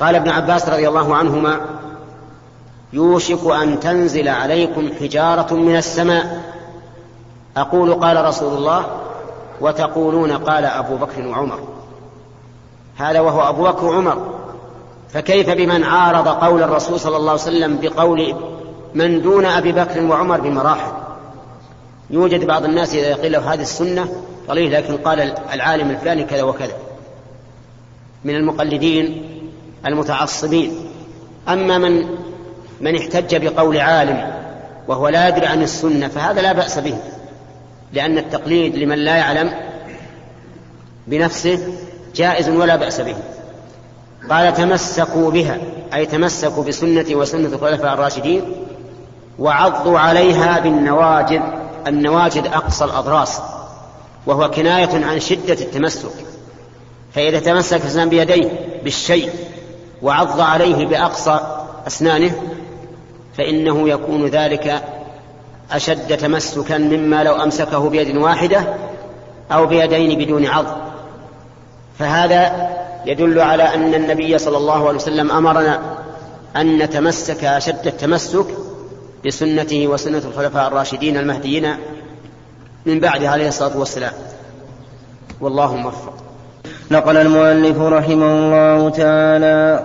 قال ابن عباس رضي الله عنهما يوشك أن تنزل عليكم حجارة من السماء. أقول قال رسول الله وتقولون قال أبو بكر وعمر. هذا وهو أبو بكر وعمر. فكيف بمن عارض قول الرسول صلى الله عليه وسلم بقول من دون أبي بكر وعمر بمراحل؟ يوجد بعض الناس إذا يقول له هذه السنة قليل لكن قال العالم الفلاني كذا وكذا. من المقلدين المتعصبين. أما من من احتج بقول عالم وهو لا يدري عن السنة فهذا لا بأس به لأن التقليد لمن لا يعلم بنفسه جائز ولا بأس به. قال تمسكوا بها أي تمسكوا بسنتي وسنة الخلفاء الراشدين وعضوا عليها بالنواجذ النواجذ أقصى الأضراس وهو كناية عن شدة التمسك. فإذا تمسك الإنسان بيديه بالشيء وعض عليه بأقصى أسنانه فإنه يكون ذلك أشد تمسكا مما لو أمسكه بيد واحدة أو بيدين بدون عض. فهذا يدل على أن النبي صلى الله عليه وسلم أمرنا أن نتمسك أشد التمسك بسنته وسنة الخلفاء الراشدين المهديين من بعده عليه الصلاة والسلام. والله موفق. نقل المؤلف رحمه الله تعالى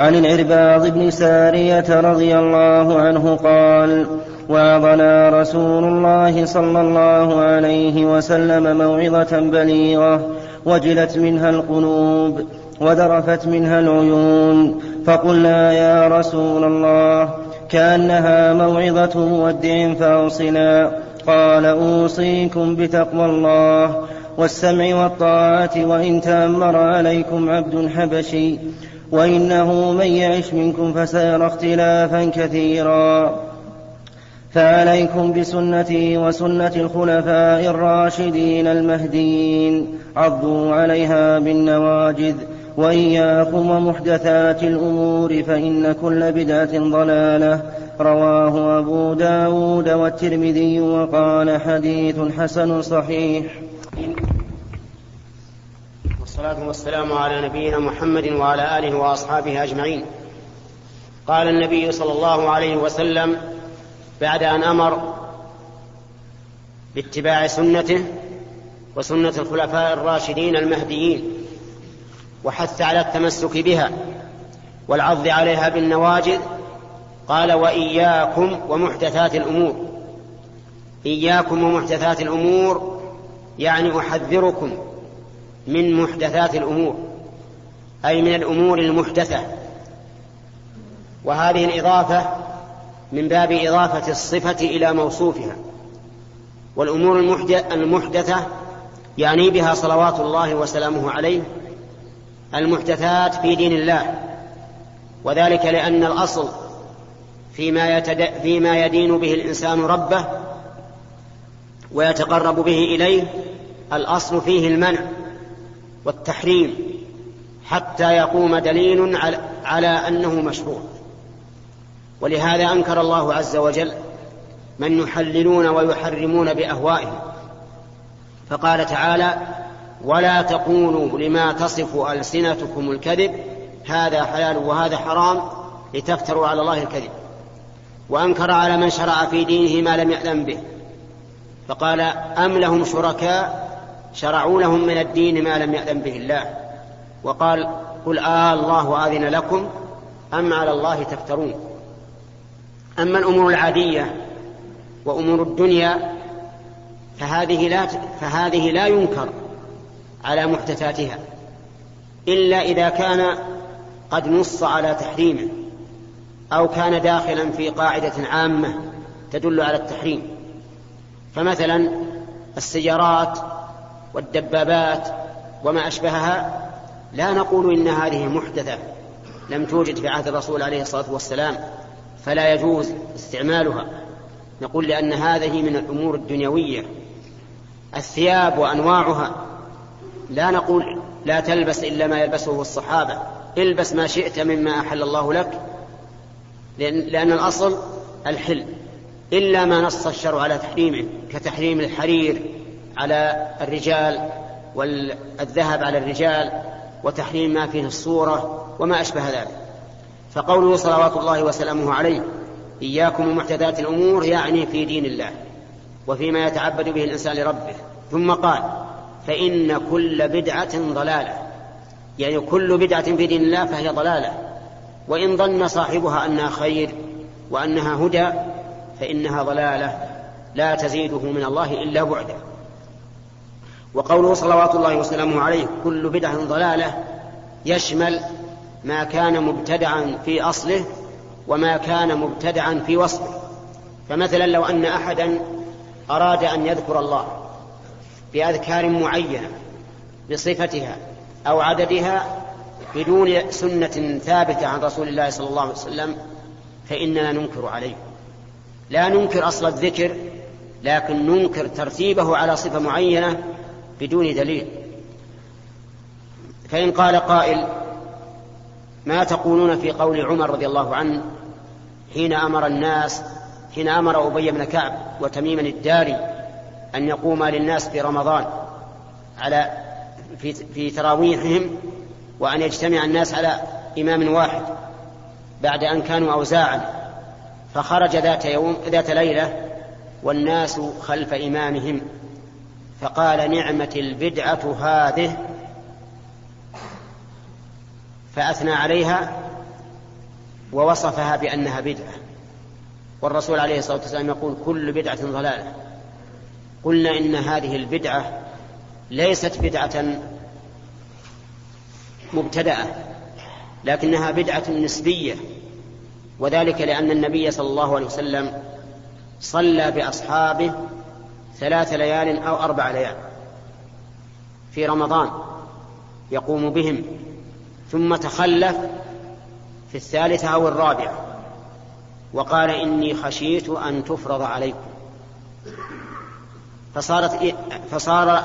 عن العرباض بن سارية رضي الله عنه قال وعظنا رسول الله صلى الله عليه وسلم موعظة بليغة وجلت منها القلوب وذرفت منها العيون فقلنا يا رسول الله كأنها موعظة مودع فأوصنا قال أوصيكم بتقوى الله والسمع والطاعة وإن تأمر عليكم عبد حبشي وإنه من يعش منكم فسيرى اختلافا كثيرا. فعليكم بسنتي وسنة الخلفاء الراشدين المهديين. عضوا عليها بالنواجذ وإياكم ومحدثات الأمور فإن كل بدعة ضلالة. رواه أبو داود والترمذي وقال حديث حسن صحيح. والصلاة والسلام على نبينا محمد وعلى آله وأصحابه أجمعين. قال النبي صلى الله عليه وسلم بعد أن أمر باتباع سنته وسنة الخلفاء الراشدين المهديين وحث على التمسك بها والعض عليها بالنواجذ قال وإياكم ومحدثات الأمور. إياكم ومحدثات الأمور يعني أحذركم من محدثات الأمور أي من الأمور المحدثة. وهذه الإضافة من باب إضافة الصفة إلى موصوفها. والأمور المحدثة يعني بها صلوات الله وسلامه عليه المحدثات في دين الله. وذلك لأن الأصل فيما, يتد... فيما يدين به الإنسان ربه ويتقرب به إليه الأصل فيه المنع. والتحريم حتى يقوم دليل على أنه مشروع. ولهذا أنكر الله عز وجل من يحللون ويحرمون بأهوائهم. فقال تعالى ولا تقولوا لما تصف ألسنتكم الكذب هذا حلال وهذا حرام لتفتروا على الله الكذب. وأنكر على من شرع في دينه ما لم يأذن به. فقال أم لهم شركاء شرعوا لهم من الدين ما لم يأذن به الله. وقال قل آه الله آذن لكم أم على الله تفترون. أما الأمور العادية وأمور الدنيا فهذه لا فهذه لا ينكر على محدثاتها إلا إذا كان قد نص على تحريمه أو كان داخلا في قاعدة عامة تدل على التحريم. فمثلا السيارات والدبابات وما أشبهها لا نقول إن هذه محدثة لم توجد في عهد الرسول عليه الصلاة والسلام فلا يجوز استعمالها. نقول لأن هذه من الأمور الدنيوية. الثياب وأنواعها لا نقول لا تلبس إلا ما يلبسه الصحابة. البس ما شئت مما أحل الله لك لأن, الأصل الحل. إلا ما نص الشرع على تحريمه كتحريم الحرير. على الرجال والذهب على الرجال وتحريم ما فيه الصورة وما أشبه ذلك. فقوله صلوات الله وسلامه عليه إياكم ومحدثات الأمور يعني في دين الله وفيما يتعبد به الإنسان لربه. ثم قال فإن كل بدعة ضلالة. يعني كل بدعة في دين الله فهي ضلالة. وإن ظن صاحبها أنها خير وأنها هدى فإنها ضلالة. لا تزيده من الله إلا بعدا. وقوله صلوات الله وسلامه عليه كل بدعة ضلالة يشمل ما كان مبتدعا في أصله وما كان مبتدعا في وصفه. فمثلا لو أن أحدا أراد أن يذكر الله بأذكار معينة بصفتها أو عددها بدون سنة ثابتة عن رسول الله صلى الله عليه وسلم فإننا ننكر عليه. لا ننكر أصل الذكر لكن ننكر ترتيبه على صفة معينة بدون دليل. فإن قال قائل ما تقولون في قول عمر رضي الله عنه حين أمر الناس حين أمر أبي بن كعب وتميما الداري أن يقوما للناس في رمضان على في, في تراويحهم وأن يجتمع الناس على إمام واحد بعد أن كانوا أوزاعا فخرج ذات يوم ذات ليلة والناس خلف إمامهم. فقال نعمة البدعة هذه فأثنى عليها ووصفها بأنها بدعة. والرسول عليه الصلاة والسلام يقول كل بدعة ضلالة. قلنا إن هذه البدعة ليست بدعة مبتدأة لكنها بدعة نسبية وذلك لأن النبي صلى الله عليه وسلم صلى بأصحابه ثلاث ليال أو أربع ليال. في رمضان يقوم بهم ثم تخلف في الثالثة أو الرابعة وقال إني خشيت أن تفرض عليكم. فصارت فصار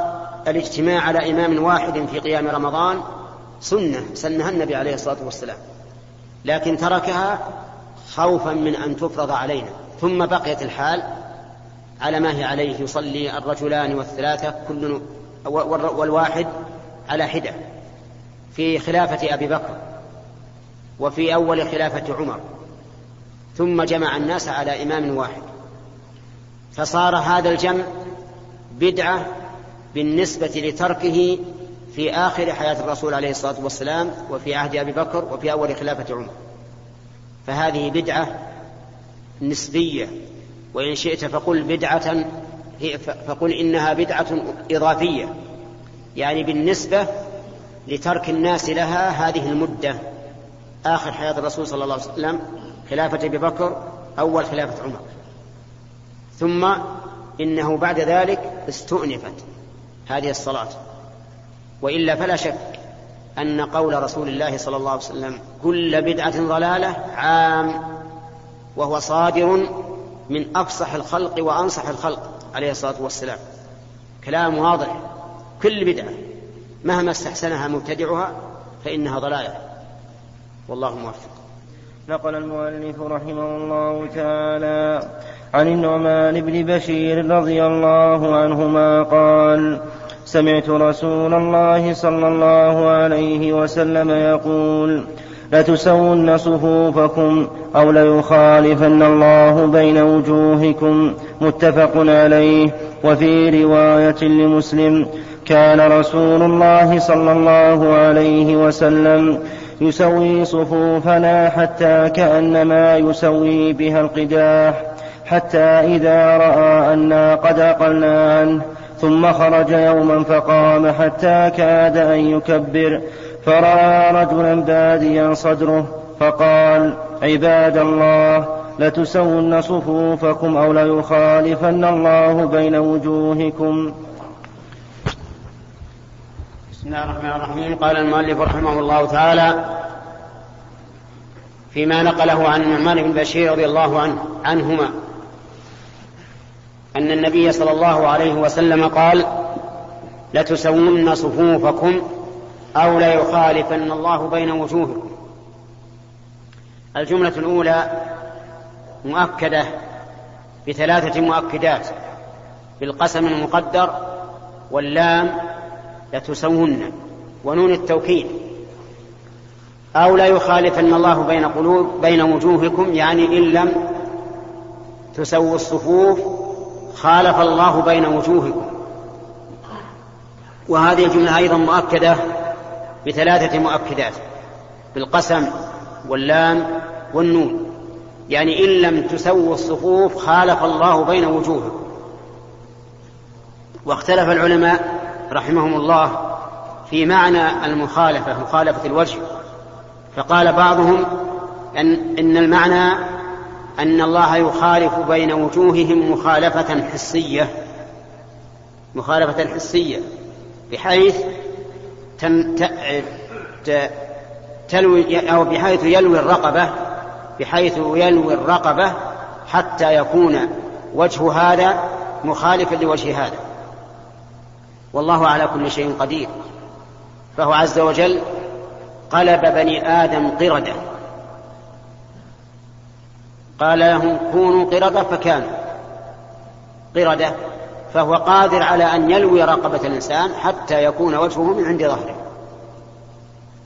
الاجتماع على إمام واحد في قيام رمضان سنة سنها النبي عليه الصلاة والسلام. لكن تركها خوفا من أن تفرض علينا. ثم بقيت الحال على ما هي عليه يصلي الرجلان والثلاثة كل والواحد على حدة. في خلافة أبي بكر وفي أول خلافة عمر. ثم جمع الناس على إمام واحد. فصار هذا الجمع بدعة بالنسبة لتركه في آخر حياة الرسول عليه الصلاة والسلام وفي عهد أبي بكر وفي أول خلافة عمر. فهذه بدعة نسبية وإن شئت فقل بدعة فقل إنها بدعة إضافية يعني بالنسبة لترك الناس لها هذه المدة. آخر حياة الرسول صلى الله عليه وسلم خلافة أبي بكر أول خلافة عمر. ثم إنه بعد ذلك استؤنفت هذه الصلاة. وإلا فلا شك أن قول رسول الله صلى الله عليه وسلم كل بدعة ضلالة عام وهو صادر من أفصح الخلق وأنصح الخلق عليه الصلاة والسلام. كلام واضح كل بدعة. مهما استحسنها مبتدعها فإنها ضلالة. والله موفق. نقل المؤلف رحمه الله تعالى عن النعمان بن بشير رضي الله عنهما قال سمعت رسول الله صلى الله عليه وسلم يقول لتسون صفوفكم أو ليخالفن الله بين وجوهكم. متفق عليه. وفي رواية لمسلم كان رسول الله صلى الله عليه وسلم يسوي صفوفنا حتى كأنما يسوي بها القداح حتى إذا رأى أنا قد أقلنا عنه ثم خرج يوما فقام حتى كاد أن يكبر. فرأى رجلا باديا صدره فقال عباد الله لتسون صفوفكم أو ليخالفن الله بين وجوهكم. بسم الله الرحمن الرحيم. قال المؤلف رحمه الله تعالى فيما نقله عن النعمان بن بشير رضي الله عنه عنهما أن النبي صلى الله عليه وسلم قال لتسون صفوفكم أو ليخالفن الله بين وجوهكم. الجملة الأولى مؤكدة بثلاثة مؤكدات. بالقسم المقدر واللام لتسون ونون التوكيد. أو لا يخالفن الله بين قلوب بين وجوهكم يعني إن لم تسووا الصفوف خالف الله بين وجوهكم. وهذه الجملة أيضا مؤكدة بثلاثة مؤكدات بالقسم واللام والنون. يعني إن لم تسووا الصفوف خالف الله بين وجوهكم. واختلف العلماء رحمهم الله في معنى المخالفة مخالفة الوجه. فقال بعضهم أن إن المعنى أن الله يخالف بين وجوههم مخالفة حسية مخالفة حسية بحيث تم تلوي أو بحيث يلوي الرقبة بحيث يلوي الرقبة حتى يكون وجه هذا مخالفا لوجه هذا. والله على كل شيء قدير. فهو عز وجل قلب بني آدم قردة. قال لهم كونوا قردة فكانوا. قردة فهو قادر على أن يلوي رقبة الإنسان حتى يكون وجهه من عند ظهره.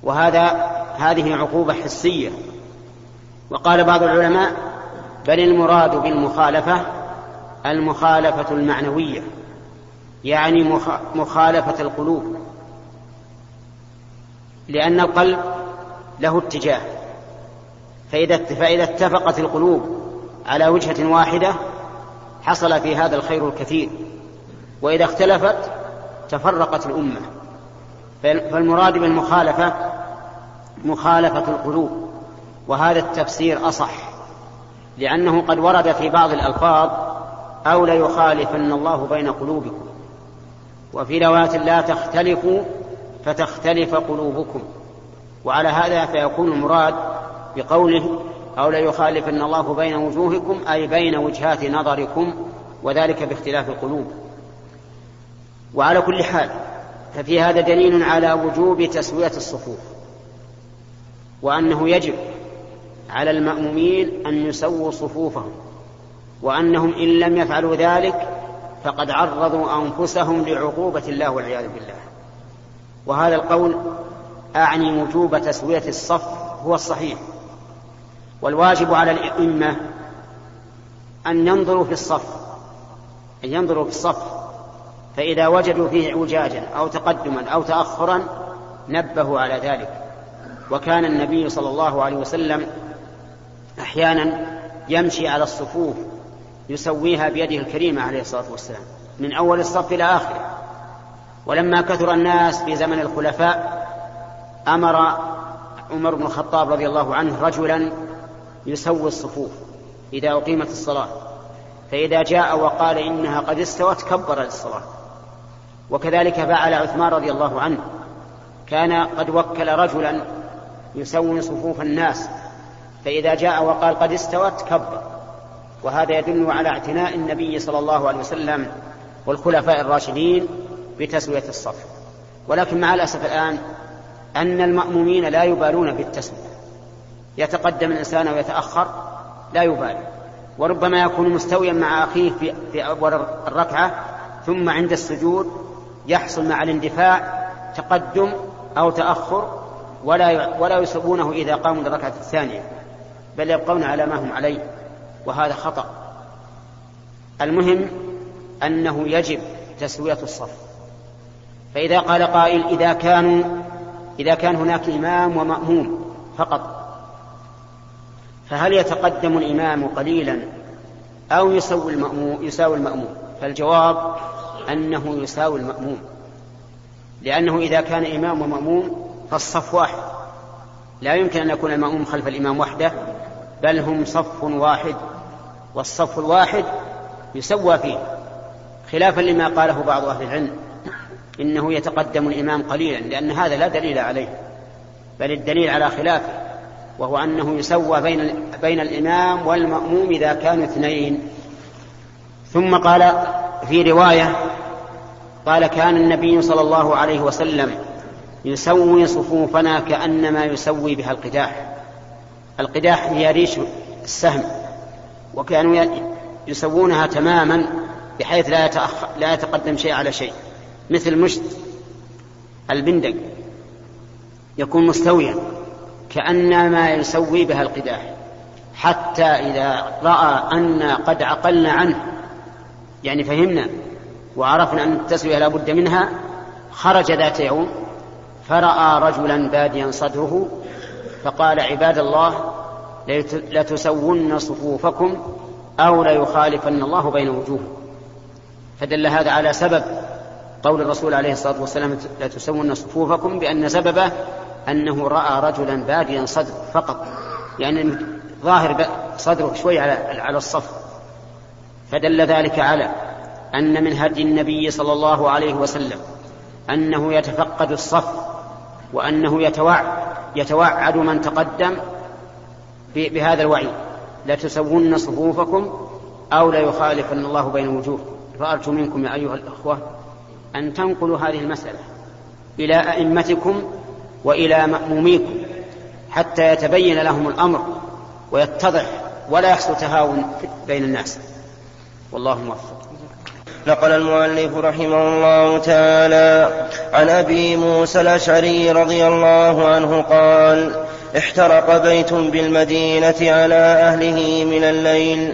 وهذا هذه عقوبة حسية. وقال بعض العلماء بل المراد بالمخالفة المخالفة المعنوية يعني مخالفة القلوب. لأن القلب له اتجاه. فإذا فإذا اتفقت القلوب على وجهة واحدة حصل في هذا الخير الكثير. وإذا اختلفت تفرقت الأمة. فالمراد بالمخالفة مخالفة القلوب وهذا التفسير أصح لأنه قد ورد في بعض الألفاظ أو ليخالفن الله بين قلوبكم. وفي رواية لا تختلفوا فتختلف قلوبكم. وعلى هذا فيكون المراد بقوله أو ليخالفن الله بين وجوهكم أي بين وجهات نظركم وذلك باختلاف القلوب. وعلى كل حال ففي هذا دليل على وجوب تسوية الصفوف وأنه يجب على المأمومين أن يسووا صفوفهم وأنهم إن لم يفعلوا ذلك فقد عرضوا أنفسهم لعقوبة الله والعياذ بالله. وهذا القول أعني وجوب تسوية الصف هو الصحيح والواجب على الأئمة أن ينظروا في الصف أن ينظروا في الصف فإذا وجدوا فيه اعوجاجا أو تقدما أو تأخرا نبهوا على ذلك. وكان النبي صلى الله عليه وسلم أحيانا يمشي على الصفوف يسويها بيده الكريمة عليه الصلاة والسلام من أول الصف إلى آخره. ولما كثر الناس في زمن الخلفاء أمر عمر بن الخطاب رضي الله عنه رجلا يسوي الصفوف إذا أقيمت الصلاة. فإذا جاء وقال إنها قد استوت كبر للصلاة وكذلك فعل عثمان رضي الله عنه. كان قد وكل رجلا يسوي صفوف الناس فإذا جاء وقال قد استوت كبر وهذا يدل على اعتناء النبي صلى الله عليه وسلم والخلفاء الراشدين بتسوية الصف. ولكن مع الأسف الآن أن المأمومين لا يبالون بالتسوية. يتقدم الإنسان ويتأخر لا يبالي. وربما يكون مستويا مع أخيه في, أول الركعة ثم عند السجود يحصل مع الاندفاع تقدم أو تأخر ولا ولا يسبونه إذا قاموا للركعة الثانية بل يبقون على ما هم عليه وهذا خطأ. المهم أنه يجب تسوية الصف. فإذا قال قائل إذا كانوا إذا كان هناك إمام ومأموم فقط فهل يتقدم الإمام قليلا أو يسوي المأموم يساوي المأموم؟ فالجواب أنه يساوي المأموم. لأنه إذا كان إمام ومأموم فالصف واحد. لا يمكن أن يكون المأموم خلف الإمام وحده بل هم صف واحد. والصف الواحد يسوى فيه. خلافا لما قاله بعض أهل العلم إنه يتقدم الإمام قليلا لأن هذا لا دليل عليه بل الدليل على خلافه وهو أنه يسوى بين بين الإمام والمأموم إذا كانوا اثنين. ثم قال في رواية قال كان النبي صلى الله عليه وسلم يسوي صفوفنا كأنما يسوي بها القداح. القداح هي ريش السهم وكانوا يسوونها تماما بحيث لا يتأخر لا يتقدم شيء على شيء. مثل مشت البندق يكون مستويا كأنما يسوي بها القداح حتى إذا رأى أن قد عقلنا عنه يعني فهمنا وعرفنا أن التسوية لا بد منها خرج ذات يوم فرأى رجلا باديا صدره فقال عباد الله لتسون صفوفكم أو ليخالفن الله بين وجوهكم. فدل هذا على سبب قول الرسول عليه الصلاة والسلام لتسون صفوفكم بأن سببه أنه رأى رجلا باديا صدر فقط. يعني ظاهر صدره شوي على على الصف. فدل ذلك على أن من هدي النبي صلى الله عليه وسلم أنه يتفقد الصف وأنه يتوعد يتوعد من تقدم بهذا الوعيد. لتسون صفوفكم أو ليخالفن الله بين وجوهكم فأرجو منكم يا أيها الأخوة أن تنقلوا هذه المسألة إلى أئمتكم وإلى مأموميكم حتى يتبين لهم الأمر ويتضح ولا يحصل تهاون بين الناس. والله موفق. نقل المؤلف رحمه الله تعالى عن أبي موسى الأشعري رضي الله عنه قال احترق بيت بالمدينة على أهله من الليل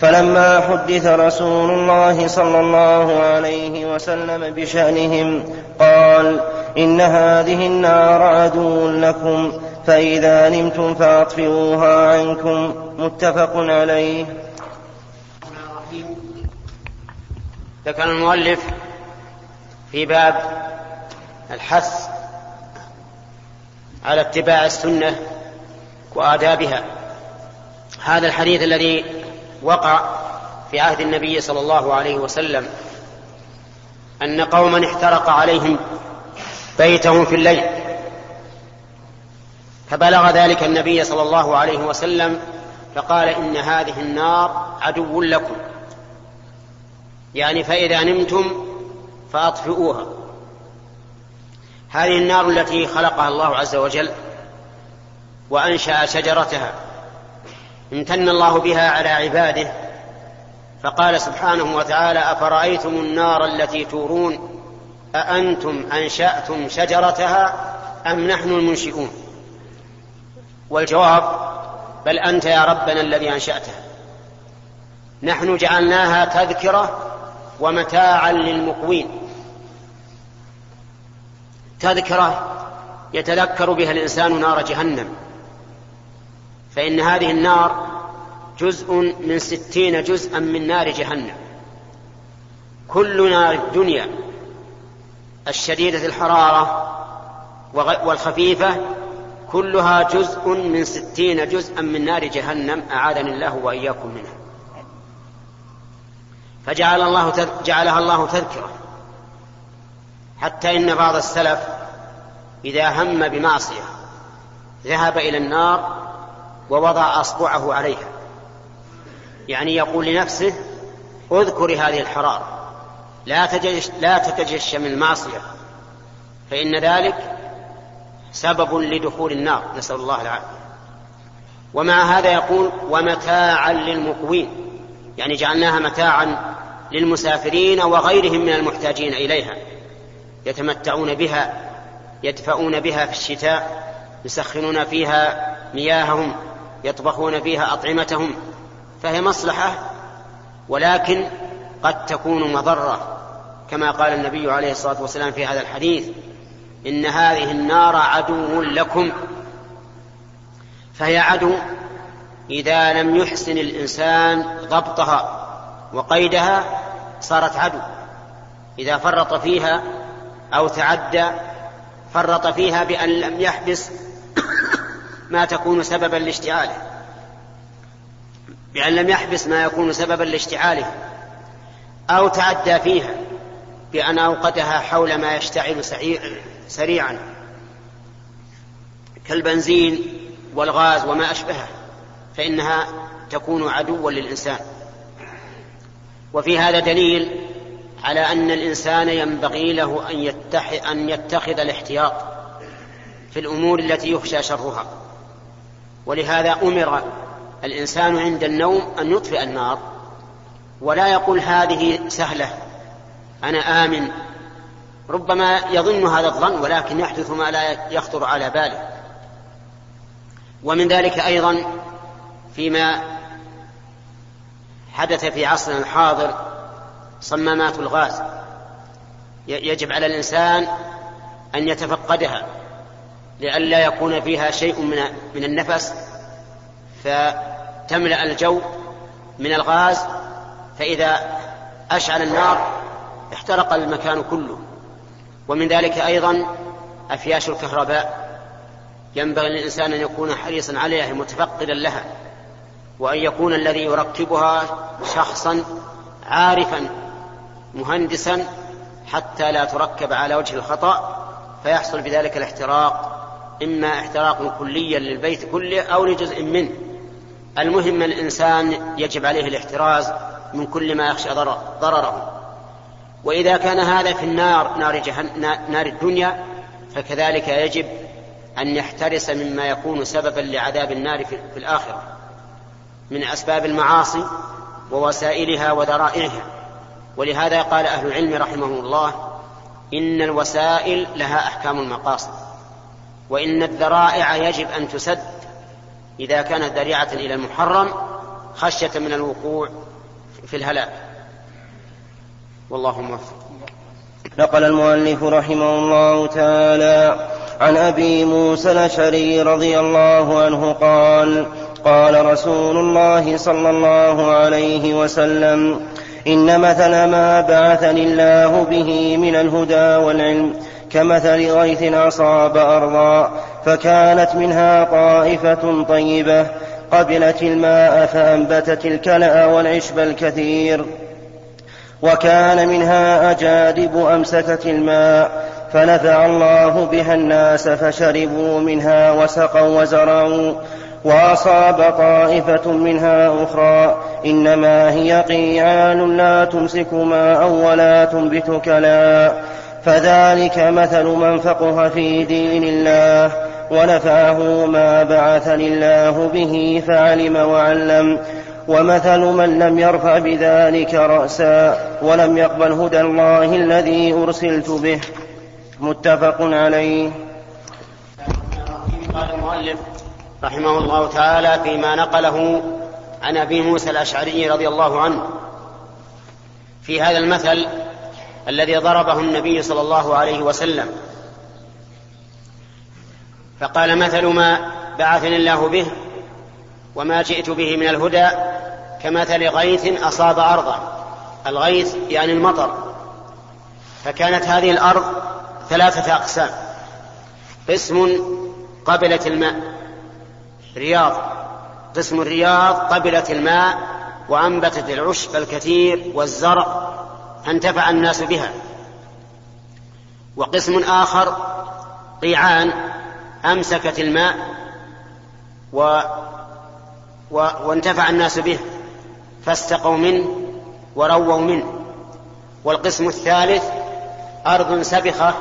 فلما حدث رسول الله صلى الله عليه وسلم بشأنهم قال إن هذه النار عدو لكم فإذا نمتم فأطفئوها عنكم متفق عليه. ذكر المؤلف في باب الحث على اتباع السنة وآدابها. هذا الحديث الذي وقع في عهد النبي صلى الله عليه وسلم أن قوما احترق عليهم بيتهم في الليل فبلغ ذلك النبي صلى الله عليه وسلم فقال إن هذه النار عدو لكم. يعني فإذا نمتم فأطفئوها. هذه النار التي خلقها الله عز وجل وأنشأ شجرتها. امتن الله بها على عباده. فقال سبحانه وتعالى أفرأيتم النار التي تورون؟ أأنتم أنشأتم شجرتها أم نحن المنشئون؟ والجواب بل أنت يا ربنا الذي أنشأتها. نحن جعلناها تذكرة ومتاعا للمقوين. تذكرة يتذكر بها الإنسان نار جهنم. فإن هذه النار جزء من ستين جزءا من نار جهنم. كل نار الدنيا الشديدة الحرارة والخفيفة كلها جزء من ستين جزءا من نار جهنم أعاذني الله وإياكم منها. فجعل الله جعلها الله تذكرة. حتى إن بعض السلف إذا هم بمعصية ذهب إلى النار ووضع أصبعه عليها. يعني يقول لنفسه اذكري هذه الحرارة لا تجش لا تتجشم المعصية فإن ذلك سبب لدخول النار. نسأل الله العافية. ومع هذا يقول ومتاعا للمقوين. يعني جعلناها متاعا للمسافرين وغيرهم من المحتاجين إليها. يتمتعون بها يدفؤون بها في الشتاء يسخنون فيها مياههم يطبخون فيها أطعمتهم. فهي مصلحة ولكن قد تكون مضرة. كما قال النبي عليه الصلاة والسلام في هذا الحديث إن هذه النار عدو لكم. فهي عدو إذا لم يحسن الإنسان ضبطها وقيدها صارت عدو. إذا فرط فيها أو تعدى فرط فيها بأن لم يحبس ما تكون سببا لاشتعاله. بأن لم يحبس ما يكون سببا لاشتعاله. أو تعدى فيها بأن أوقدها حول ما يشتعل سريعا. كالبنزين والغاز وما أشبهه. فإنها تكون عدوا للإنسان. وفي هذا دليل على أن الإنسان ينبغي له أن, أن يتخذ الاحتياط في الأمور التي يخشى شرها. ولهذا أمر الإنسان عند النوم أن يطفئ النار. ولا يقول هذه سهلة أنا آمن. ربما يظن هذا الظن ولكن يحدث ما لا يخطر على باله. ومن ذلك أيضا فيما حدث في عصرنا الحاضر صمامات الغاز. يجب على الإنسان أن يتفقدها لئلا يكون فيها شيء من من النفس فتملأ الجو من الغاز فإذا أشعل النار احترق المكان كله. ومن ذلك أيضا أفياش الكهرباء. ينبغي للإنسان أن يكون حريصا عليها متفقدا لها. وأن يكون الذي يركبها شخصا عارفا مهندسا حتى لا تركب على وجه الخطأ فيحصل بذلك الاحتراق إما احتراق كليا للبيت كله أو لجزء منه. المهم الإنسان يجب عليه الاحتراز من كل ما يخشى ضرره. وإذا كان هذا في النار نار, جهن نار الدنيا فكذلك يجب أن يحترس مما يكون سببا لعذاب النار في الآخرة. من أسباب المعاصي ووسائلها وذرائعها ولهذا قال أهل العلم رحمهم الله إن الوسائل لها أحكام المقاصد وإن الذرائع يجب أن تسد. إذا كانت ذريعة إلى المحرم خشية من الوقوع في الهلاك. والله موفق. نقل المؤلف رحمه الله تعالى عن أبي موسى الأشعري رضي الله عنه قال قال رسول الله صلى الله عليه وسلم إن مثل ما بعثني الله به من الهدى والعلم كمثل غيث أصاب أرضا فكانت منها طائفة طيبة قبلت الماء فأنبتت الكلأ والعشب الكثير وكان منها أجادب أمسكت الماء فنفع الله بها الناس فشربوا منها وسقوا وزرعوا وأصاب طائفة منها أخرى إنما هي قيعان لا تمسك ماء ولا تنبت كلا. فذلك مثل من فقه في دين الله ونفعه ما بعثني الله به فعلم وعلم. ومثل من لم يرفع بذلك رأسا ولم يقبل هدى الله الذي أرسلت به. متفق عليه. رحمه الله تعالى فيما نقله عن أبي موسى الأشعري رضي الله عنه. في هذا المثل الذي ضربه النبي صلى الله عليه وسلم. فقال مثل ما بعثني الله به وما جئت به من الهدى كمثل غيث أصاب ارضا الغيث يعني المطر. فكانت هذه الأرض ثلاثة أقسام. قسم قبلت الماء. رياض. قسم الرياض قبلت الماء وأنبتت العشب الكثير والزرع فانتفع الناس بها. وقسم آخر قيعان أمسكت الماء و و وانتفع الناس به. فاستقوا منه ورووا منه والقسم الثالث أرض سبخة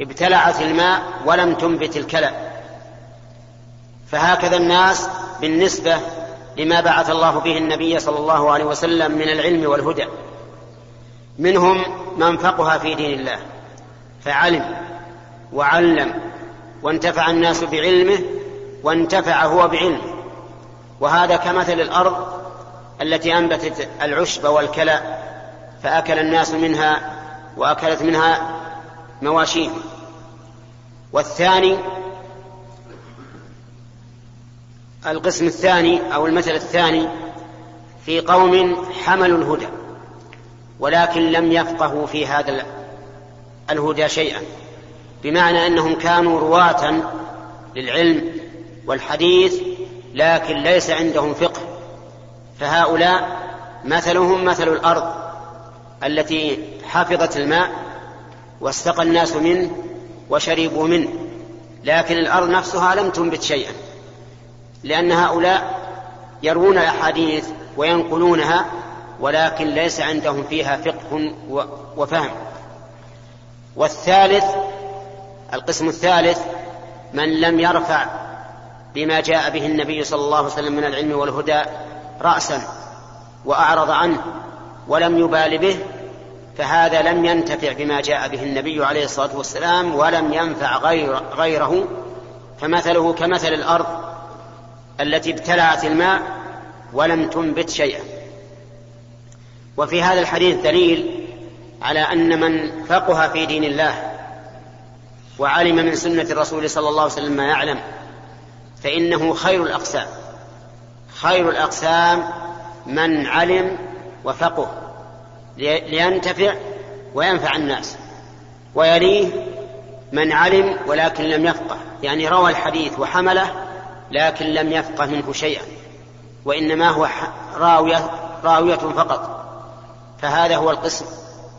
ابتلعت الماء ولم تنبت الكلى. فهكذا الناس بالنسبة لما بعث الله به النبي صلى الله عليه وسلم من العلم والهدى. منهم من فقه في دين الله فعلم وعلم وانتفع الناس بعلمه وانتفع هو بعلمه. وهذا كمثل الأرض التي أنبتت العشب والكلى فأكل الناس منها وأكلت منها مواشيهم. والثاني القسم الثاني أو المثل الثاني في قوم حملوا الهدى ولكن لم يفقهوا في هذا الهدى شيئا بمعنى أنهم كانوا رواة للعلم والحديث لكن ليس عندهم فقه. فهؤلاء مثلهم مثل الأرض التي حفظت الماء واستقى الناس منه وشربوا منه لكن الأرض نفسها لم تنبت شيئا. لأن هؤلاء يروون الأحاديث وينقلونها ولكن ليس عندهم فيها فقه وفهم. والثالث القسم الثالث من لم يرفع بما جاء به النبي صلى الله عليه وسلم من العلم والهدى راسا وأعرض عنه ولم يبال به فهذا لم ينتفع بما جاء به النبي عليه الصلاة والسلام ولم ينفع غير غيره. فمثله كمثل الأرض التي ابتلعت الماء ولم تنبت شيئا. وفي هذا الحديث دليل على أن من فقه في دين الله وعلم من سنة الرسول صلى الله عليه وسلم ما يعلم فإنه خير الأقسام. خير الأقسام من علم وفقه لينتفع وينفع الناس. ويليه من علم ولكن لم يفقه. يعني روى الحديث وحمله لكن لم يفقه منه شيئا وإنما هو راوية, راوية فقط. فهذا هو القسم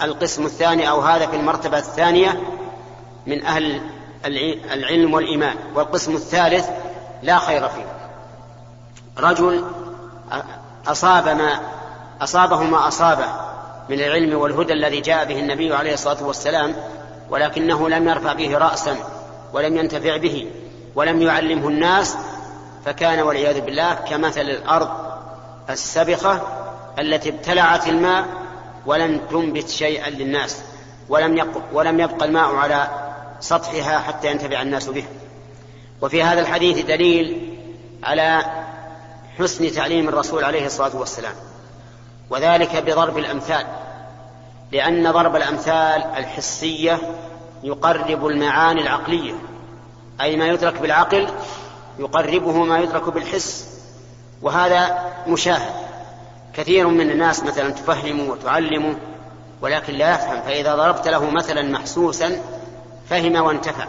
القسم الثاني أو هذا في المرتبة الثانية من أهل العلم والإيمان والقسم الثالث لا خير فيه. رجل أصاب ما أصابه ما أصابه من العلم والهدى الذي جاء به النبي عليه الصلاة والسلام ولكنه لم يرفع به رأسا ولم ينتفع به ولم يعلمه الناس فكان والعياذ بالله كمثل الأرض السبخة التي ابتلعت الماء ولم تنبت شيئا للناس ولم ولم يبقى الماء على سطحها حتى ينتفع الناس به. وفي هذا الحديث دليل على حسن تعليم الرسول عليه الصلاة والسلام وذلك بضرب الأمثال لأن ضرب الأمثال الحسية يقرب المعاني العقلية أي ما يدرك بالعقل يقربه ما يدرك بالحس وهذا مشاهد. كثير من الناس مثلا تفهمه وتعلمه ولكن لا يفهم فإذا ضربت له مثلا محسوسا فهم وانتفع.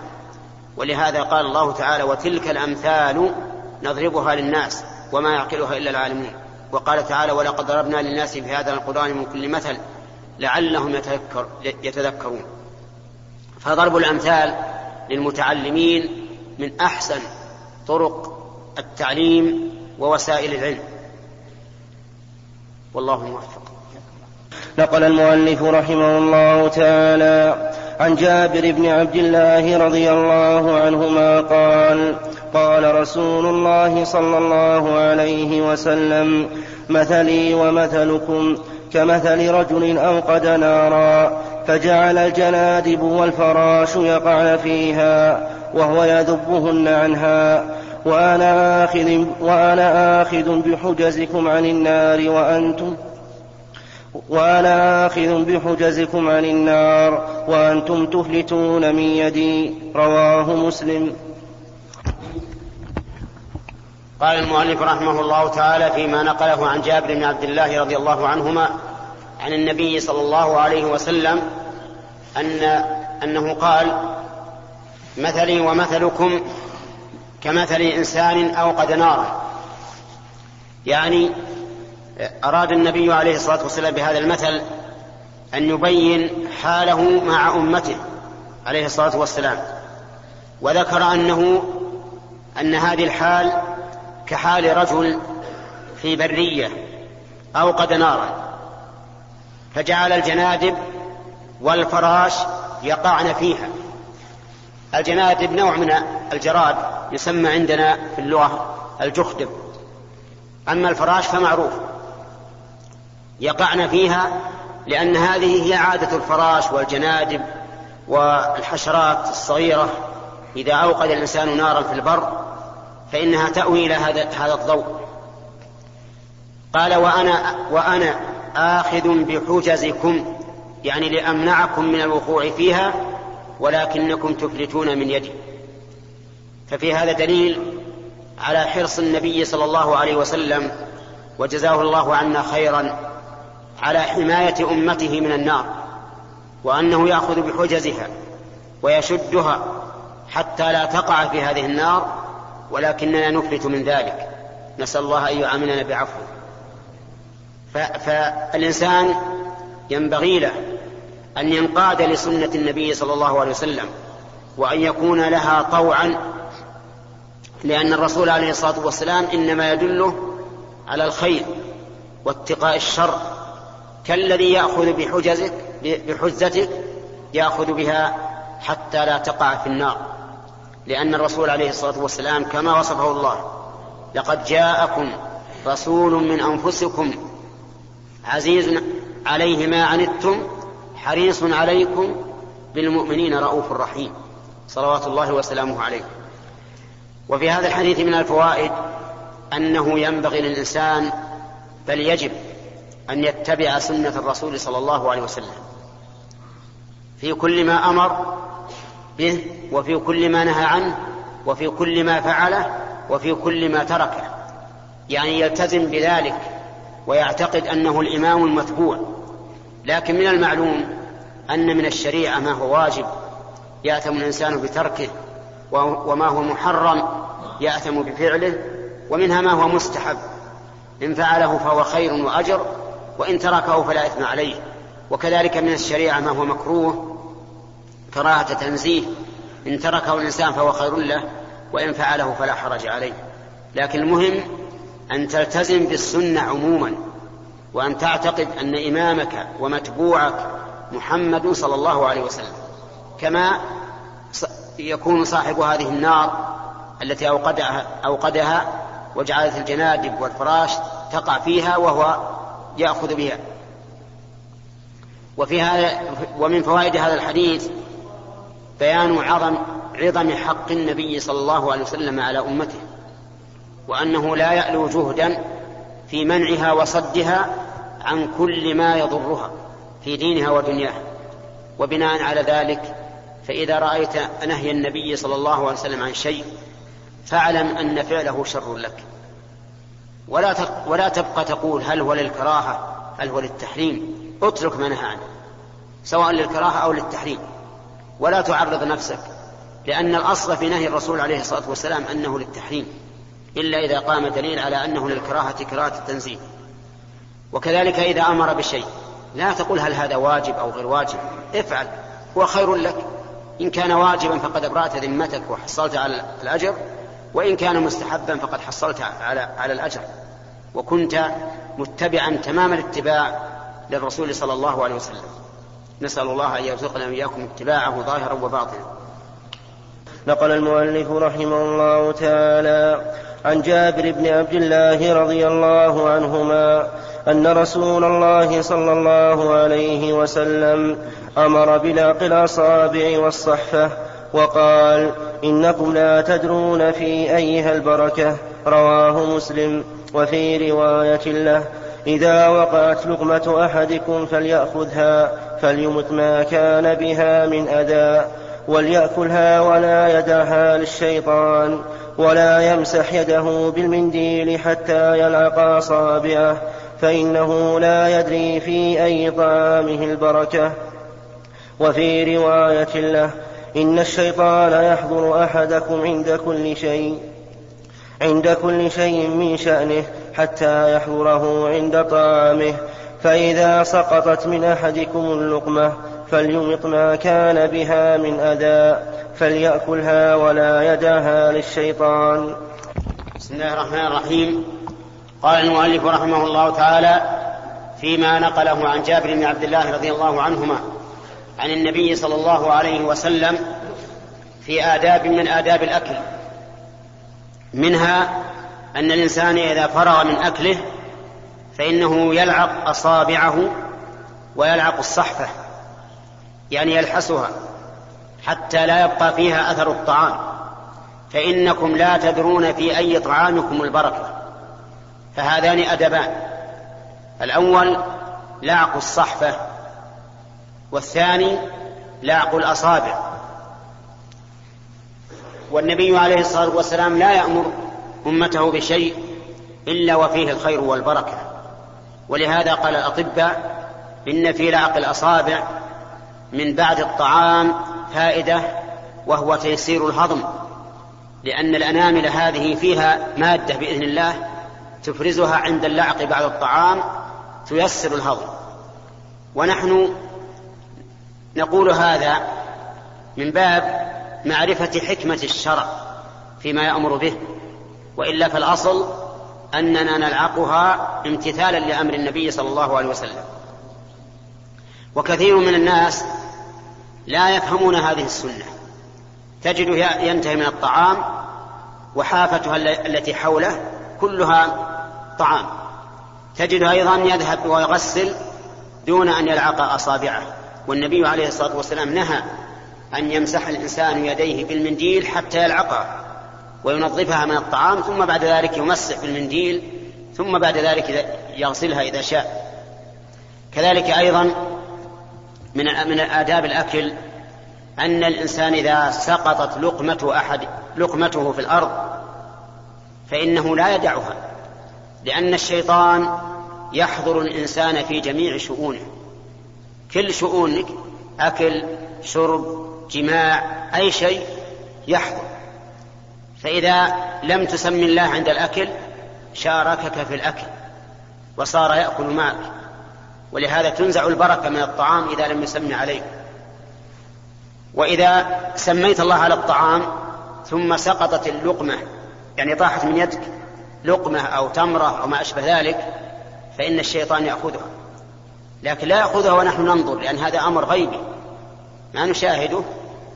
ولهذا قال الله تعالى وتلك الأمثال نضربها للناس وما يعقلها إلا العالمون. وقال تعالى ولقد ضربنا للناس في هذا القرآن من كل مثل لعلهم يتذكر يتذكرون. فضرب الأمثال للمتعلمين من أحسن طرق التعليم ووسائل العلم. والله موفق. نقل المؤلف رحمه الله تعالى عن جابر بن عبد الله رضي الله عنهما قال قال رسول الله صلى الله عليه وسلم مثلي ومثلكم كمثل رجل أوقد نارا فجعل الجنادب والفراش يقعن فيها وهو يذبهن عنها. وأنا آخذ, وأنا آخذ بحجزكم عن النار وأنتم وأنا آخذ بحجزكم عن النار وأنتم تفلتون من يدي. رواه مسلم. قال المؤلف رحمه الله تعالى فيما نقله عن جابر بن عبد الله رضي الله عنهما عن النبي صلى الله عليه وسلم أن أنه قال مثلي ومثلكم كمثل إنسان أوقد نارا يعني أراد النبي عليه الصلاة والسلام بهذا المثل أن يبين حاله مع أمته عليه الصلاة والسلام. وذكر أنه أن هذه الحال كحال رجل في برية أوقد نارا فجعل الجنادب والفراش يقعن فيها. الجنادب نوع من الجراد يسمى عندنا في اللغة الجخدب. أما الفراش فمعروف. يقعن فيها لأن هذه هي عادة الفراش والجنادب والحشرات الصغيرة. إذا أوقد الإنسان نارا في البر فإنها تأوي إلى هذا هذا الضوء. قال وأنا وأنا آخذ بحجزكم يعني لأمنعكم من الوقوع فيها ولكنكم تفلتون من يدي. ففي هذا دليل على حرص النبي صلى الله عليه وسلم وجزاه الله عنا خيرا على حماية أمته من النار وأنه يأخذ بحجزها ويشدها حتى لا تقع في هذه النار ولكننا نفلت من ذلك. نسأل الله أن يعاملنا بعفوه. فالإنسان ينبغي له أن ينقاد لسنة النبي صلى الله عليه وسلم وأن يكون لها طوعا لأن الرسول عليه الصلاة والسلام إنما يدله على الخير واتقاء الشر. كالذي يأخذ بحجزك بحجتك يأخذ بها حتى لا تقع في النار. لأن الرسول عليه الصلاة والسلام كما وصفه الله لقد جاءكم رسول من أنفسكم عزيز عليه ما عنتم حريص عليكم بالمؤمنين رؤوف رحيم. صلوات الله وسلامه عليه. وفي هذا الحديث من الفوائد أنه ينبغي للإنسان بل يجب أن يتبع سنة الرسول صلى الله عليه وسلم. في كل ما أمر به وفي كل ما نهى عنه وفي كل ما فعله وفي كل ما تركه. يعني يلتزم بذلك ويعتقد أنه الإمام المتبوع. لكن من المعلوم أن من الشريعة ما هو واجب. يأثم الإنسان بتركه وما هو محرم يأثم بفعله ومنها ما هو مستحب. إن فعله فهو خير وأجر وإن تركه فلا إثم عليه. وكذلك من الشريعة ما هو مكروه كراهة تنزيه. إن تركه الإنسان فهو خير له وإن فعله فلا حرج عليه. لكن المهم أن تلتزم بالسنة عموما. وأن تعتقد أن إمامك ومتبوعك محمد صلى الله عليه وسلم كما يكون صاحب هذه النار التي أوقدها, أوقدها وجعلت الجنادب والفراش تقع فيها وهو يأخذ بها. وفي هذا ومن فوائد هذا الحديث بيان عظم عظم حق النبي صلى الله عليه وسلم على أمته وأنه لا يألو جهدا في منعها وصدها عن كل ما يضرها في دينها ودنياها. وبناء على ذلك فإذا رأيت نهي النبي صلى الله عليه وسلم عن شيء فاعلم أن فعله شر لك. ولا ولا تبقى تقول هل هو للكراهة هل هو للتحريم. اترك ما نهى عنه سواء للكراهة أو للتحريم. ولا تعرض نفسك لأن الأصل في نهي الرسول عليه الصلاة والسلام أنه للتحريم. إلا إذا قام دليل على أنه للكراهة كراهة التنزيل وكذلك إذا أمر بشيء. لا تقول هل هذا واجب أو غير واجب. افعل. هو خير لك. إن كان واجبا فقد أبرأت ذمتك وحصلت على الأجر. وإن كان مستحبا فقد حصلت على على الأجر. وكنت متبعا تمام الاتباع للرسول صلى الله عليه وسلم. نسأل الله أن يرزقنا وإياكم اتباعه ظاهرا وباطنا. نقل المؤلف رحمه الله تعالى عن جابر بن عبد الله رضي الله عنهما أن رسول الله صلى الله عليه وسلم أمر بلاق الأصابع والصحفة وقال إنكم لا تدرون في أيها البركة رواه مسلم وفي رواية له إذا وقعت لقمة أحدكم فليأخذها فليمت ما كان بها من أذى. وليأكلها ولا يدعها للشيطان ولا يمسح يده بالمنديل حتى يلعق أصابعه فإنه لا يدري في أي طعامه البركة. وفي رواية له إن الشيطان يحضر أحدكم عند كل شيء عند كل شيء من شأنه حتى يحضره عند طعامه فإذا سقطت من أحدكم اللقمة فليمط ما كان بها من أذى فليأكلها ولا يدعها للشيطان. بسم الله الرحمن الرحيم. قال المؤلف رحمه الله تعالى فيما نقله عن جابر بن عبد الله رضي الله عنهما عن النبي صلى الله عليه وسلم في آداب من آداب الأكل. منها أن الإنسان إذا فرغ من أكله فإنه يلعق أصابعه ويلعق الصحفة. يعني يلحسها حتى لا يبقى فيها أثر الطعام. فإنكم لا تدرون في أي طعامكم البركة. فهذان أدبان. الأول لعق الصحفة والثاني لعق الأصابع. والنبي عليه الصلاة والسلام لا يأمر أمته بشيء إلا وفيه الخير والبركة. ولهذا قال الأطباء إن في لعق الأصابع من بعد الطعام فائدة وهو تيسير الهضم لأن الأنامل هذه فيها مادة بإذن الله تفرزها عند اللعق بعد الطعام تيسر الهضم. ونحن نقول هذا من باب معرفة حكمة الشرع فيما يأمر به وإلا فالأصل أننا نلعقها امتثالا لأمر النبي صلى الله عليه وسلم. وكثير من الناس لا يفهمون هذه السنة. تجده ينتهي من الطعام وحافتها التي حوله كلها طعام. تجده أيضا يذهب ويغسل دون أن يلعق أصابعه. والنبي عليه الصلاة والسلام نهى أن يمسح الإنسان يديه بالمنديل حتى يلعقها وينظفها من الطعام ثم بعد ذلك يمسح بالمنديل ثم بعد ذلك يغسلها إذا شاء. كذلك أيضا من من آداب الأكل أن الإنسان إذا سقطت لقمة أحد لقمته في الأرض فإنه لا يدعها لأن الشيطان يحضر الإنسان في جميع شؤونه. كل شؤونك أكل شرب جماع أي شيء يحضر فإذا لم تسم الله عند الأكل شاركك في الأكل وصار يأكل معك ولهذا تنزع البركة من الطعام إذا لم يسم عليه وإذا سميت الله على الطعام ثم سقطت اللقمة يعني طاحت من يدك لقمة أو تمرة أو ما أشبه ذلك فإن الشيطان يأخذها. لكن لا يأخذها ونحن ننظر لأن هذا أمر غيبي. ما نشاهده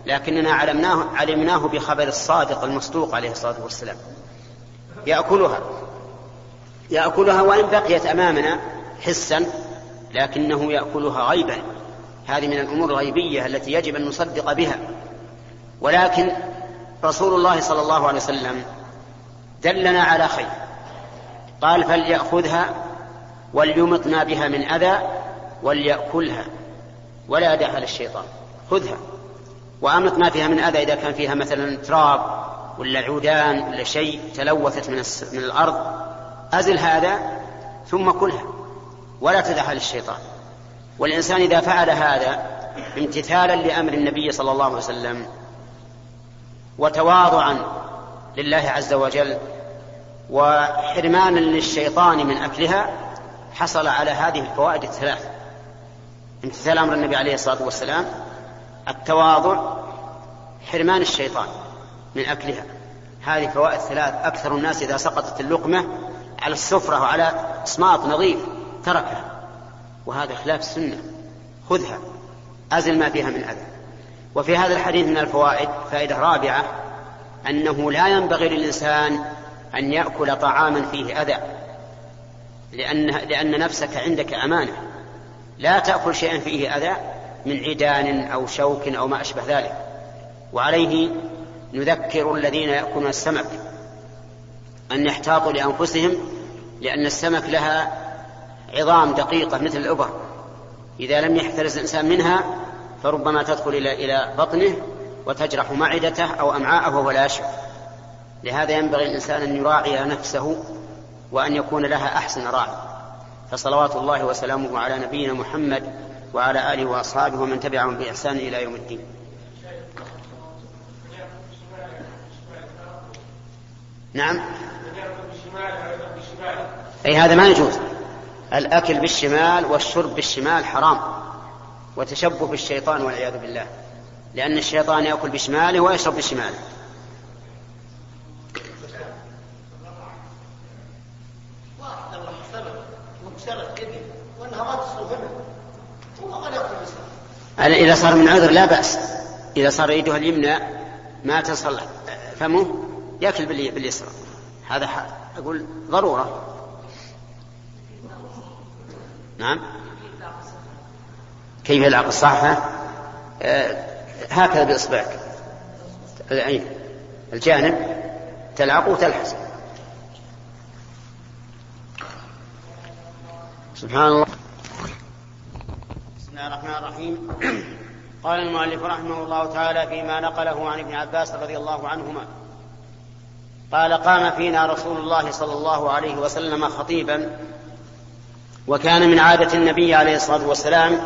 لكننا علمناه علمناه بخبر الصادق المصدوق عليه الصلاة والسلام. يأكلها. يأكلها وإن بقيت أمامنا حسا لكنه يأكلها غيبا. هذه من الأمور الغيبية التي يجب أن نصدق بها. ولكن رسول الله صلى الله عليه وسلم دلنا على خير. قال فليأخذها وليمط ما بها من أذى وليأكلها. ولا يدعها للشيطان خذها. وأمط ما فيها من أذى إذا كان فيها مثلا تراب ولا عودان ولا شيء تلوثت من, من الأرض. أزل هذا ثم كلها. ولا تدعها للشيطان والإنسان إذا فعل هذا امتثالا لأمر النبي صلى الله عليه وسلم وتواضعا لله عز وجل وحرمانا للشيطان من أكلها حصل على هذه الفوائد الثلاث. امتثال أمر النبي عليه الصلاة والسلام التواضع حرمان الشيطان من أكلها. هذه فوائد ثلاث أكثر الناس إذا سقطت اللقمة على السفرة وعلى إصماط نظيف. تركها. وهذا خلاف السنة. خذها. أزل ما فيها من أذى. وفي هذا الحديث من الفوائد فائدة رابعة أنه لا ينبغي للإنسان أن يأكل طعاما فيه أذى. لأن, لأن نفسك عندك أمانة. لا تأكل شيئا فيه أذى من عيدان أو شوك أو ما أشبه ذلك. وعليه نذكر الذين يأكلون السمك أن يحتاطوا لأنفسهم لأن السمك لها عظام دقيقة مثل الإبر. إذا لم يحترز الإنسان منها فربما تدخل إلى إلى بطنه وتجرح معدته أو أمعاءه وهو لا يشعر لهذا ينبغي الإنسان أن يراعي نفسه وأن يكون لها أحسن راعي. فصلوات الله وسلامه على نبينا محمد وعلى آله وأصحابه ومن تبعهم بإحسان إلى يوم الدين. نعم. أي هذا ما يجوز. الأكل بالشمال والشرب بالشمال حرام وتشبه بالشيطان والعياذ بالله لأن الشيطان يأكل بشماله ويشرب بشماله. إذا صار من عذر لا بأس. إذا صار يده اليمنى ما تصل فمه يأكل باليسرى. هذا أقول ضرورة. نعم. كيف يلعق الصحفة آه هكذا بإصبعك. العين الجانب تلعق وتلحس. سبحان الله. بسم الله الرحمن الرحيم. قال المؤلف رحمه الله تعالى فيما نقله عن ابن عباس رضي الله عنهما. قال قام فينا رسول الله صلى الله عليه وسلم خطيبا وكان من عادة النبي عليه الصلاة والسلام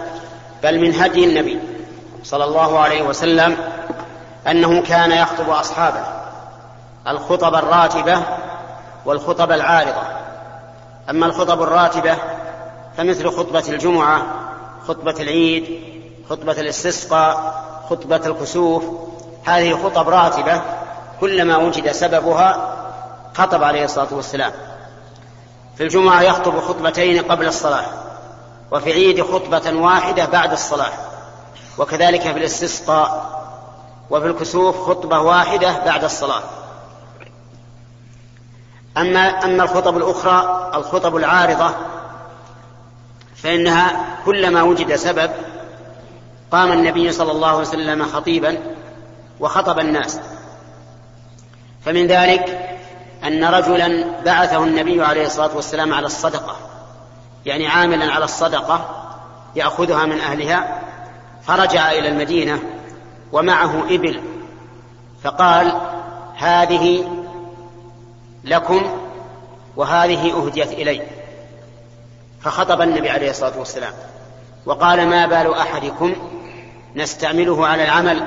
بل من هدي النبي صلى الله عليه وسلم أنه كان يخطب أصحابه الخطب الراتبة والخطب العارضة. أما الخطب الراتبة فمثل خطبة الجمعة خطبة العيد خطبة الاستسقاء خطبة الكسوف هذه خطب راتبة كلما وجد سببها خطب عليه الصلاة والسلام. في الجمعة يخطب خطبتين قبل الصلاة وفي العيد خطبة واحدة بعد الصلاة وكذلك في الاستسقاء وفي الكسوف خطبة واحدة بعد الصلاة. أما أما الخطب الأخرى الخطب العارضة فإنها كلما وجد سبب قام النبي صلى الله عليه وسلم خطيبا وخطب الناس. فمن ذلك أن رجلا بعثه النبي عليه الصلاة والسلام على الصدقة يعني عاملا على الصدقة يأخذها من أهلها فرجع إلى المدينة ومعه إبل فقال هذه لكم وهذه أهديت إلي. فخطب النبي عليه الصلاة والسلام وقال ما بال أحدكم نستعمله على العمل؟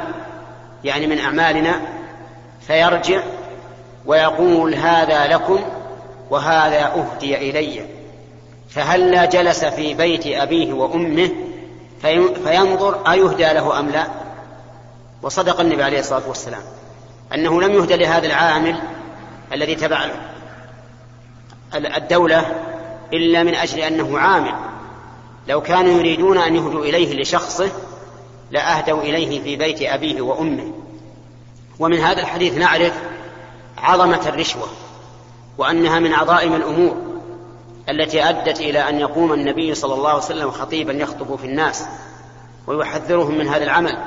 يعني من أعمالنا فيرجع ويقول هذا لكم وهذا أهدي إلي. فهلا جلس في بيت أبيه وأمه فينظر أيهدى له أم لا؟ وصدق النبي عليه الصلاة والسلام أنه لم يهدى لهذا العامل الذي تبع الدولة إلا من أجل أنه عامل. لو كانوا يريدون أن يهدوا إليه لشخصه لأهدوا إليه في بيت أبيه وأمه. ومن هذا الحديث نعرف عظمة الرشوة وأنها من عظائم الأمور التي أدت إلى أن يقوم النبي صلى الله عليه وسلم خطيبا يخطب في الناس ويحذرهم من هذا العمل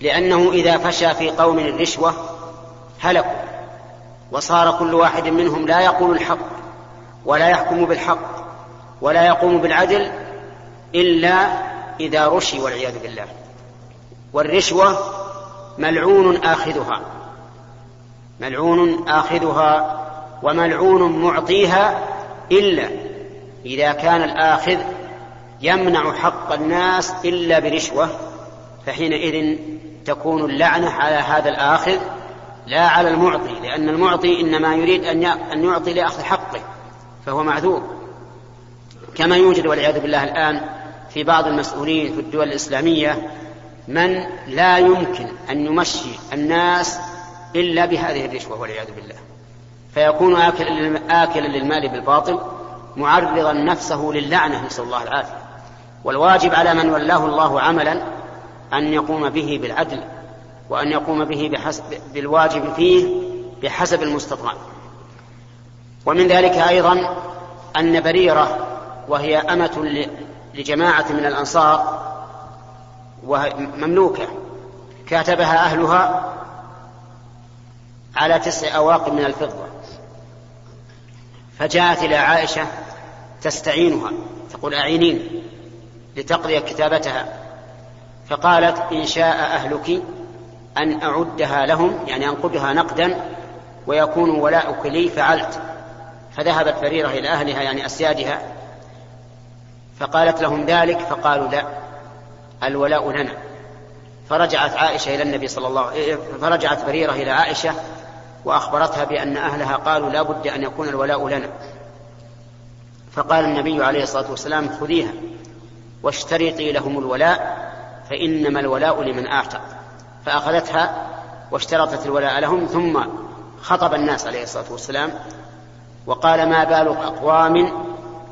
لأنه إذا فشى في قوم الرشوة هلكوا وصار كل واحد منهم لا يقول الحق ولا يحكم بالحق ولا يقوم بالعدل إلا إذا رشي والعياذ بالله. والرشوة ملعون آخذها. ملعون آخذها وملعون معطيها إلا إذا كان الآخذ يمنع حق الناس إلا برشوة فحينئذ تكون اللعنة على هذا الآخذ لا على المعطي لأن المعطي إنما يريد أن يعطي لأخذ حقه فهو معذور. كما يوجد والعياذ بالله الآن في بعض المسؤولين في الدول الإسلامية من لا يمكن أن يمشي الناس إلا بهذه الرشوة والعياذ بالله. فيكون آكلا للمال بالباطل معرضا نفسه للعنة نسأل الله العافية. والواجب على من ولاه الله عملا أن يقوم به بالعدل وأن يقوم به بحسب بالواجب فيه بحسب المستطاع. ومن ذلك أيضا أن بريرة وهي أمة لجماعة من الأنصار وهي مملوكة كاتبها أهلها على تسع أواق من الفضة. فجاءت إلى عائشة تستعينها تقول أعينين لتقضي كتابتها. فقالت إن شاء أهلك أن أعدها لهم يعني أنقدها نقدا ويكون ولاؤك لي فعلت. فذهبت فريرة إلى أهلها يعني أسيادها. فقالت لهم ذلك فقالوا لا الولاء لنا. فرجعت عائشة إلى النبي صلى الله فرجعت بريرة إلى عائشة وأخبرتها بأن أهلها قالوا لا بد أن يكون الولاء لنا. فقال النبي عليه الصلاة والسلام خذيها واشترطي لهم الولاء فإنما الولاء لمن أعتق فأخذتها واشترطت الولاء لهم ثم خطب الناس عليه الصلاة والسلام وقال ما بال أقوام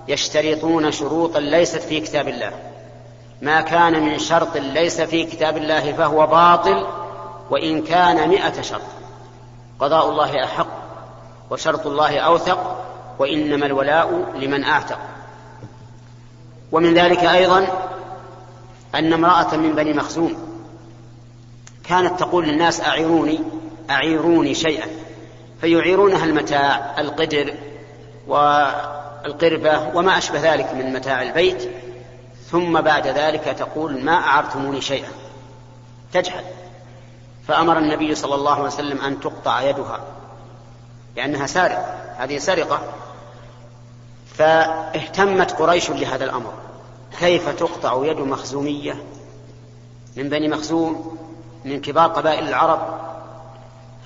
يشترطون شروطا ليست في كتاب الله. ما كان من شرط ليس في كتاب الله فهو باطل وإن كان مئة شرط. قضاء الله أحق وشرط الله أوثق وإنما الولاء لمن أعتق ومن ذلك أيضا أن امرأة من بني مخزوم كانت تقول للناس أعيروني أعيروني شيئا فيعيرونها المتاع القدر والقربة وما أشبه ذلك من متاع البيت ثم بعد ذلك تقول ما أعرتموني شيئا. تجحد فأمر النبي صلى الله عليه وسلم أن تقطع يدها لأنها سارقة هذه سرقة. فاهتمت قريش لهذا الأمر. كيف تقطع يد مخزومية؟ من بني مخزوم من كبار قبائل العرب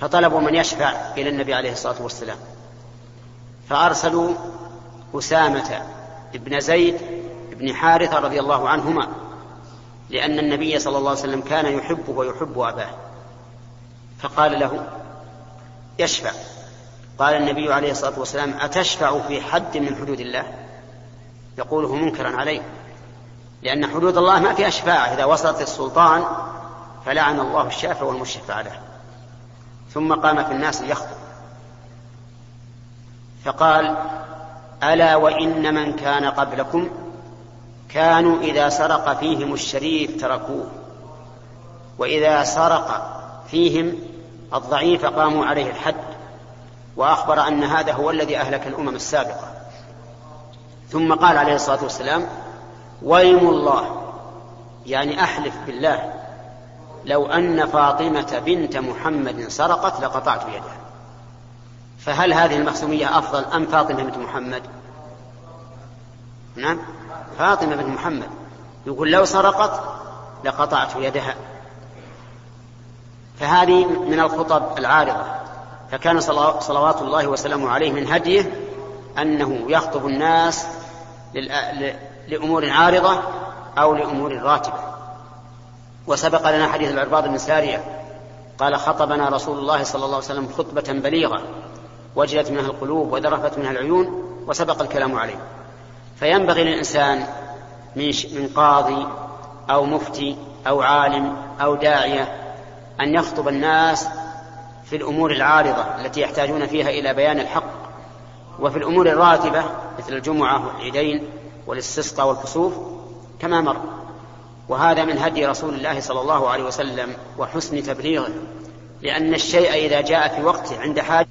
فطلبوا من يشفع إلى النبي عليه الصلاة والسلام. فأرسلوا أسامة بن زيد بن حارثة رضي الله عنهما لأن النبي صلى الله عليه وسلم كان يحبه ويحب أباه. فقال له يشفع. قال النبي عليه الصلاة والسلام أتشفع في حد من حدود الله؟ يقوله منكرا عليه. لأن حدود الله ما فيها شفاعة إذا وصلت السلطان فلعن الله الشافع والمشفع له. ثم قام في الناس ليخطب. فقال ألا وإن من كان قبلكم كانوا إذا سرق فيهم الشريف تركوه. وإذا سرق فيهم الضعيف قاموا عليه الحد وأخبر أن هذا هو الذي أهلك الأمم السابقة. ثم قال عليه الصلاة والسلام ويم الله. يعني أحلف بالله. لو أن فاطمة بنت محمد سرقت لقطعت يدها فهل هذه المخزومية أفضل أم فاطمة بنت محمد؟ نعم فاطمة بنت محمد. يقول لو سرقت لقطعت يدها. فهذه من الخطب العارضة. فكان صلوات الله وسلامه عليه من هديه أنه يخطب الناس لأمور عارضة أو لأمور راتبة. وسبق لنا حديث العرباض بن سارية. قال خطبنا رسول الله صلى الله عليه وسلم خطبة بليغة وجلت منها القلوب وذرفت منها العيون وسبق الكلام عليه. فينبغي للإنسان من, قاضي أو مفتي أو عالم أو داعية أن يخطب الناس في الأمور العارضة التي يحتاجون فيها إلى بيان الحق وفي الأمور الراتبة مثل الجمعة والعيدين والاستسقاء والكسوف كما مر. وهذا من هدي رسول الله صلى الله عليه وسلم وحسن تبليغه لأن الشيء إذا جاء في وقته عند حاجة